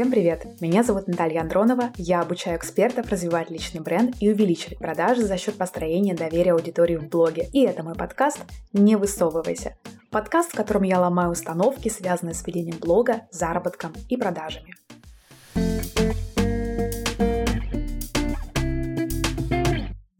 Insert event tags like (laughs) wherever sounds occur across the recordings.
Всем привет! Меня зовут Наталья Андронова, я обучаю экспертов развивать личный бренд и увеличивать продажи за счет построения доверия аудитории в блоге. И это мой подкаст «Не высовывайся». Подкаст, в котором я ломаю установки, связанные с ведением блога, заработком и продажами.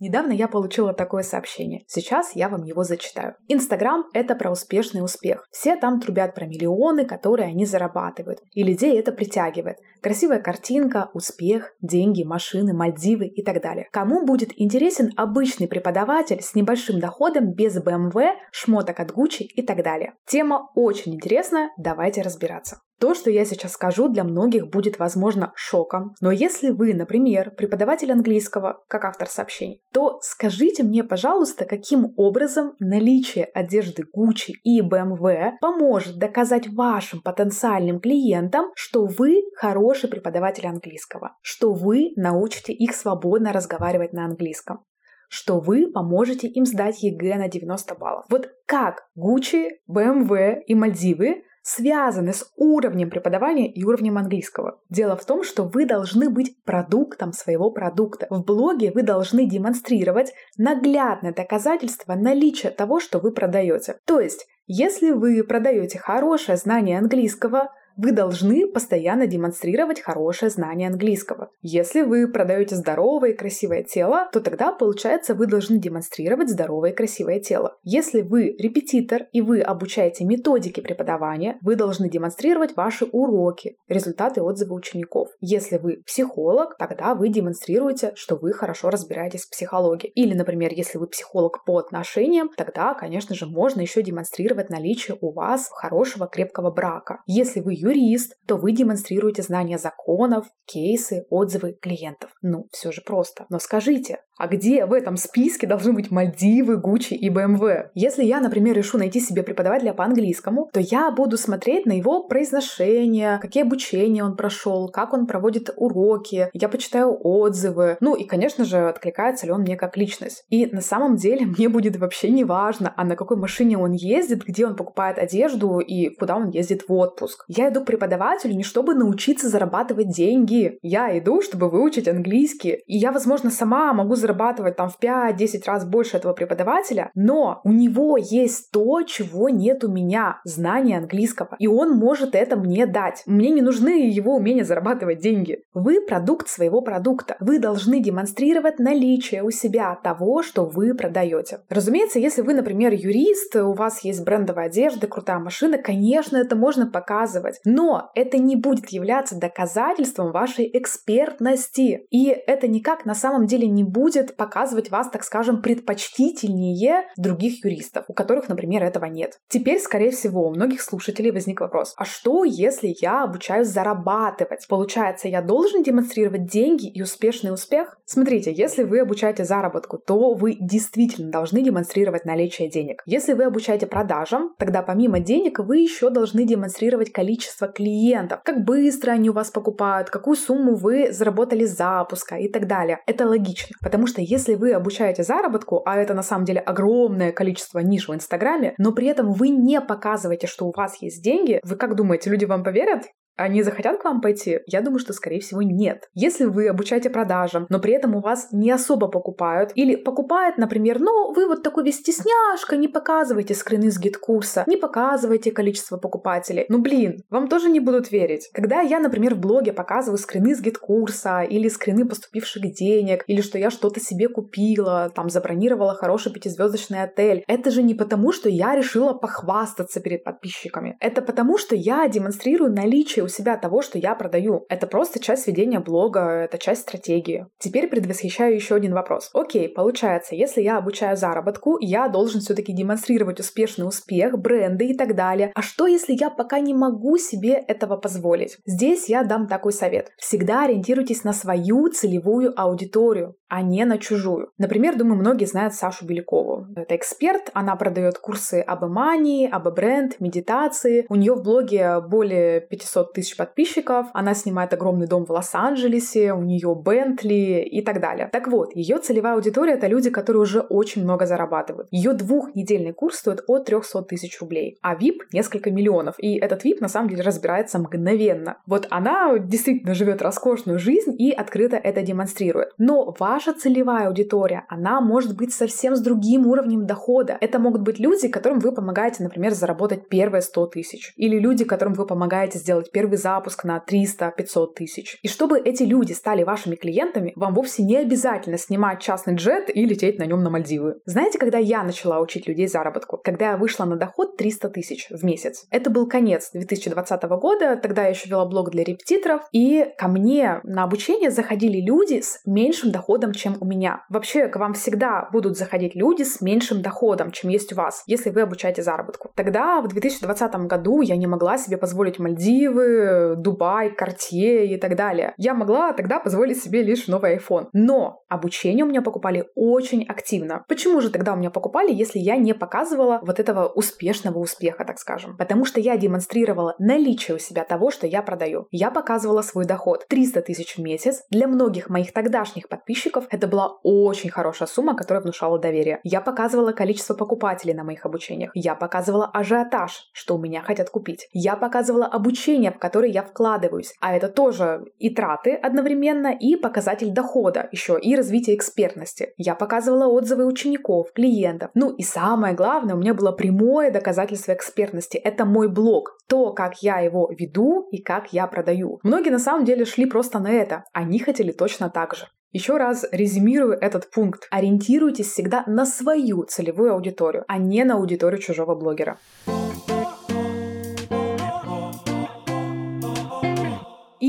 Недавно я получила такое сообщение. Сейчас я вам его зачитаю. Инстаграм — это про успешный успех. Все там трубят про миллионы, которые они зарабатывают. И людей это притягивает. Красивая картинка, успех, деньги, машины, Мальдивы и так далее. Кому будет интересен обычный преподаватель с небольшим доходом без BMW, шмоток от Gucci и так далее? Тема очень интересная, давайте разбираться. То, что я сейчас скажу, для многих будет, возможно, шоком. Но если вы, например, преподаватель английского, как автор сообщений, то скажите мне, пожалуйста, каким образом наличие одежды Gucci и BMW поможет доказать вашим потенциальным клиентам, что вы хороший преподаватель английского, что вы научите их свободно разговаривать на английском что вы поможете им сдать ЕГЭ на 90 баллов. Вот как Gucci, BMW и Мальдивы связаны с уровнем преподавания и уровнем английского. Дело в том, что вы должны быть продуктом своего продукта. В блоге вы должны демонстрировать наглядное доказательство наличия того, что вы продаете. То есть, если вы продаете хорошее знание английского, вы должны постоянно демонстрировать хорошее знание английского. Если вы продаете здоровое и красивое тело, то тогда, получается, вы должны демонстрировать здоровое и красивое тело. Если вы репетитор и вы обучаете методике преподавания, вы должны демонстрировать ваши уроки, результаты отзывы учеников. Если вы психолог, тогда вы демонстрируете, что вы хорошо разбираетесь в психологии. Или, например, если вы психолог по отношениям, тогда, конечно же, можно еще демонстрировать наличие у вас хорошего крепкого брака. Если вы юрист, то вы демонстрируете знания законов, кейсы, отзывы клиентов. Ну, все же просто. Но скажите, а где в этом списке должны быть Мальдивы, Гуччи и BMW? Если я, например, решу найти себе преподавателя по английскому, то я буду смотреть на его произношение, какие обучения он прошел, как он проводит уроки, я почитаю отзывы, ну и, конечно же, откликается ли он мне как личность. И на самом деле (laughs) мне будет вообще не важно, а на какой машине он ездит, где он покупает одежду и куда он ездит в отпуск. Я иду к преподавателю не чтобы научиться зарабатывать деньги. Я иду, чтобы выучить английский. И я, возможно, сама могу зарабатывать там в 5-10 раз больше этого преподавателя, но у него есть то, чего нет у меня. Знание английского. И он может это мне дать. Мне не нужны его умения зарабатывать деньги. Вы продукт своего продукта. Вы должны демонстрировать наличие у себя того, что вы продаете. Разумеется, если вы, например, юрист, у вас есть брендовая одежда, крутая машина, конечно, это можно показывать. Но это не будет являться доказательством вашей экспертности. И это никак на самом деле не будет показывать вас, так скажем, предпочтительнее других юристов, у которых, например, этого нет. Теперь, скорее всего, у многих слушателей возник вопрос, а что, если я обучаюсь зарабатывать? Получается, я должен демонстрировать деньги и успешный успех? Смотрите, если вы обучаете заработку, то вы действительно должны демонстрировать наличие денег. Если вы обучаете продажам, тогда помимо денег вы еще должны демонстрировать количество клиентов, как быстро они у вас покупают, какую сумму вы заработали с запуска и так далее. Это логично, потому что если вы обучаете заработку, а это на самом деле огромное количество ниш в Инстаграме, но при этом вы не показываете, что у вас есть деньги, вы как думаете, люди вам поверят? Они захотят к вам пойти? Я думаю, что, скорее всего, нет. Если вы обучаете продажам, но при этом у вас не особо покупают, или покупают, например, ну, вы вот такой весь стесняшка, не показываете скрины с GetCourse, не показываете количество покупателей. Ну, блин, вам тоже не будут верить. Когда я, например, в блоге показываю скрины с GetCourse, или скрины поступивших денег, или что я что-то себе купила, там, забронировала хороший пятизвездочный отель, это же не потому, что я решила похвастаться перед подписчиками. Это потому, что я демонстрирую наличие себя того, что я продаю. Это просто часть ведения блога, это часть стратегии. Теперь предвосхищаю еще один вопрос. Окей, получается, если я обучаю заработку, я должен все-таки демонстрировать успешный успех, бренды и так далее. А что, если я пока не могу себе этого позволить? Здесь я дам такой совет. Всегда ориентируйтесь на свою целевую аудиторию, а не на чужую. Например, думаю, многие знают Сашу Белякову. Это эксперт, она продает курсы об эмании, об бренд, медитации. У нее в блоге более 500 тысяч тысяч подписчиков, она снимает огромный дом в Лос-Анджелесе, у нее Бентли и так далее. Так вот, ее целевая аудитория — это люди, которые уже очень много зарабатывают. Ее двухнедельный курс стоит от 300 тысяч рублей, а VIP — несколько миллионов. И этот VIP на самом деле разбирается мгновенно. Вот она действительно живет роскошную жизнь и открыто это демонстрирует. Но ваша целевая аудитория, она может быть совсем с другим уровнем дохода. Это могут быть люди, которым вы помогаете, например, заработать первые 100 тысяч. Или люди, которым вы помогаете сделать первый запуск на 300-500 тысяч. И чтобы эти люди стали вашими клиентами, вам вовсе не обязательно снимать частный джет и лететь на нем на Мальдивы. Знаете, когда я начала учить людей заработку? Когда я вышла на доход 300 тысяч в месяц. Это был конец 2020 года, тогда я еще вела блог для репетиторов, и ко мне на обучение заходили люди с меньшим доходом, чем у меня. Вообще, к вам всегда будут заходить люди с меньшим доходом, чем есть у вас, если вы обучаете заработку. Тогда, в 2020 году, я не могла себе позволить Мальдивы, Дубай, Картье и так далее. Я могла тогда позволить себе лишь новый iPhone. Но обучение у меня покупали очень активно. Почему же тогда у меня покупали, если я не показывала вот этого успешного успеха, так скажем? Потому что я демонстрировала наличие у себя того, что я продаю. Я показывала свой доход 300 тысяч в месяц. Для многих моих тогдашних подписчиков это была очень хорошая сумма, которая внушала доверие. Я показывала количество покупателей на моих обучениях. Я показывала ажиотаж, что у меня хотят купить. Я показывала обучение, в которое я вкладываюсь. А это тоже и траты одновременно, и показатель дохода еще, и развитие экспертности. Я показывала отзывы учеников, клиентов. Ну и самое главное, у меня было прямое доказательство экспертности. Это мой блог. То, как я его веду и как я продаю. Многие на самом деле шли просто на это. Они хотели точно так же. Еще раз резюмирую этот пункт. Ориентируйтесь всегда на свою целевую аудиторию, а не на аудиторию чужого блогера.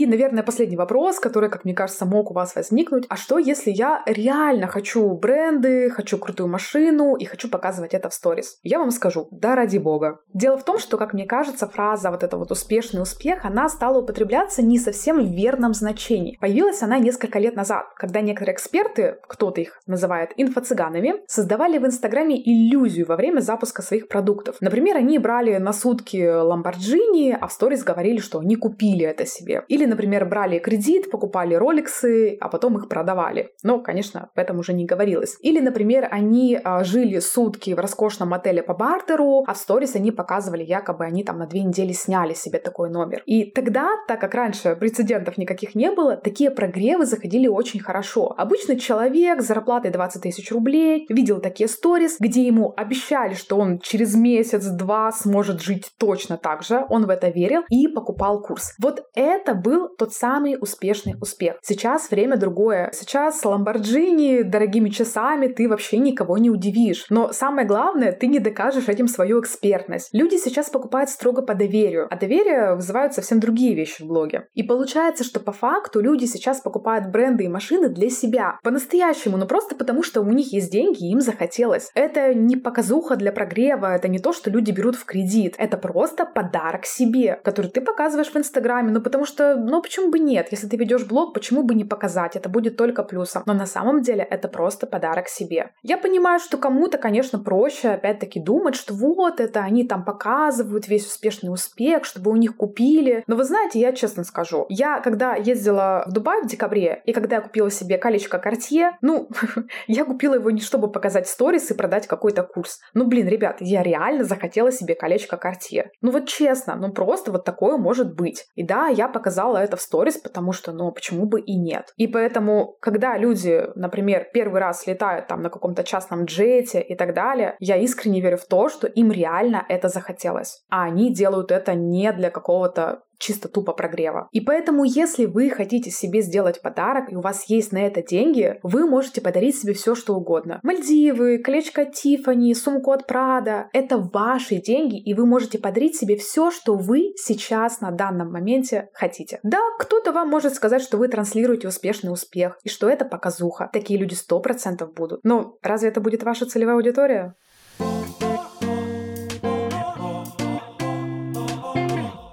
Наверное, последний вопрос, который, как мне кажется, мог у вас возникнуть. А что, если я реально хочу бренды, хочу крутую машину и хочу показывать это в сторис? Я вам скажу, да ради бога. Дело в том, что, как мне кажется, фраза вот это вот успешный успех, она стала употребляться не совсем в верном значении. Появилась она несколько лет назад, когда некоторые эксперты, кто-то их называет инфо-цыганами, создавали в Инстаграме иллюзию во время запуска своих продуктов. Например, они брали на сутки Lamborghini, а в сторис говорили, что они купили это себе. Или например, брали кредит, покупали роликсы, а потом их продавали. Но, конечно, об этом уже не говорилось. Или, например, они а, жили сутки в роскошном отеле по бартеру, а в сторис они показывали, якобы они там на две недели сняли себе такой номер. И тогда, так как раньше прецедентов никаких не было, такие прогревы заходили очень хорошо. Обычный человек с зарплатой 20 тысяч рублей видел такие сторис, где ему обещали, что он через месяц-два сможет жить точно так же, он в это верил и покупал курс. Вот это был был тот самый успешный успех. Сейчас время другое. Сейчас с Ламборджини, дорогими часами ты вообще никого не удивишь. Но самое главное, ты не докажешь этим свою экспертность. Люди сейчас покупают строго по доверию, а доверие вызывают совсем другие вещи в блоге. И получается, что по факту люди сейчас покупают бренды и машины для себя. По-настоящему, но просто потому, что у них есть деньги, и им захотелось. Это не показуха для прогрева, это не то, что люди берут в кредит. Это просто подарок себе, который ты показываешь в Инстаграме, ну потому что ну почему бы нет? Если ты ведешь блог, почему бы не показать? Это будет только плюсом. Но на самом деле это просто подарок себе. Я понимаю, что кому-то, конечно, проще опять-таки думать, что вот это они там показывают весь успешный успех, чтобы у них купили. Но вы знаете, я честно скажу, я когда ездила в Дубай в декабре, и когда я купила себе колечко Cartier, ну, (laughs) я купила его не чтобы показать сторис и продать какой-то курс. Ну, блин, ребят, я реально захотела себе колечко Cartier. Ну вот честно, ну просто вот такое может быть. И да, я показала это в сторис, потому что, ну, почему бы и нет. И поэтому, когда люди, например, первый раз летают там на каком-то частном джете и так далее, я искренне верю в то, что им реально это захотелось. А они делают это не для какого-то чисто тупо прогрева. И поэтому, если вы хотите себе сделать подарок, и у вас есть на это деньги, вы можете подарить себе все, что угодно. Мальдивы, колечко от Тиффани, сумку от Прада. Это ваши деньги, и вы можете подарить себе все, что вы сейчас на данном моменте хотите. Да, кто-то вам может сказать, что вы транслируете успешный успех, и что это показуха. Такие люди 100% будут. Но разве это будет ваша целевая аудитория?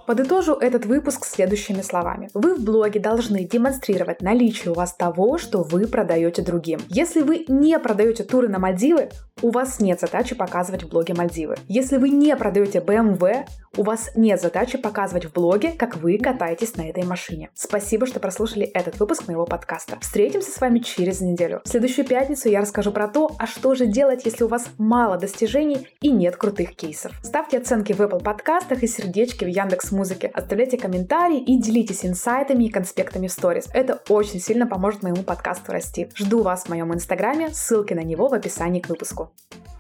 Подытожу этот выпуск следующими словами. Вы в блоге должны демонстрировать наличие у вас того, что вы продаете другим. Если вы не продаете туры на Мальдивы, у вас нет задачи показывать в блоге Мальдивы. Если вы не продаете BMW, у вас нет задачи показывать в блоге, как вы катаетесь на этой машине. Спасибо, что прослушали этот выпуск моего подкаста. Встретимся с вами через неделю. В следующую пятницу я расскажу про то, а что же делать, если у вас мало достижений и нет крутых кейсов. Ставьте оценки в Apple подкастах и сердечки в Яндекс Музыке. Оставляйте комментарии и делитесь инсайтами и конспектами в сторис. Это очень сильно поможет моему подкасту расти. Жду вас в моем инстаграме, ссылки на него в описании к выпуску. Ciao.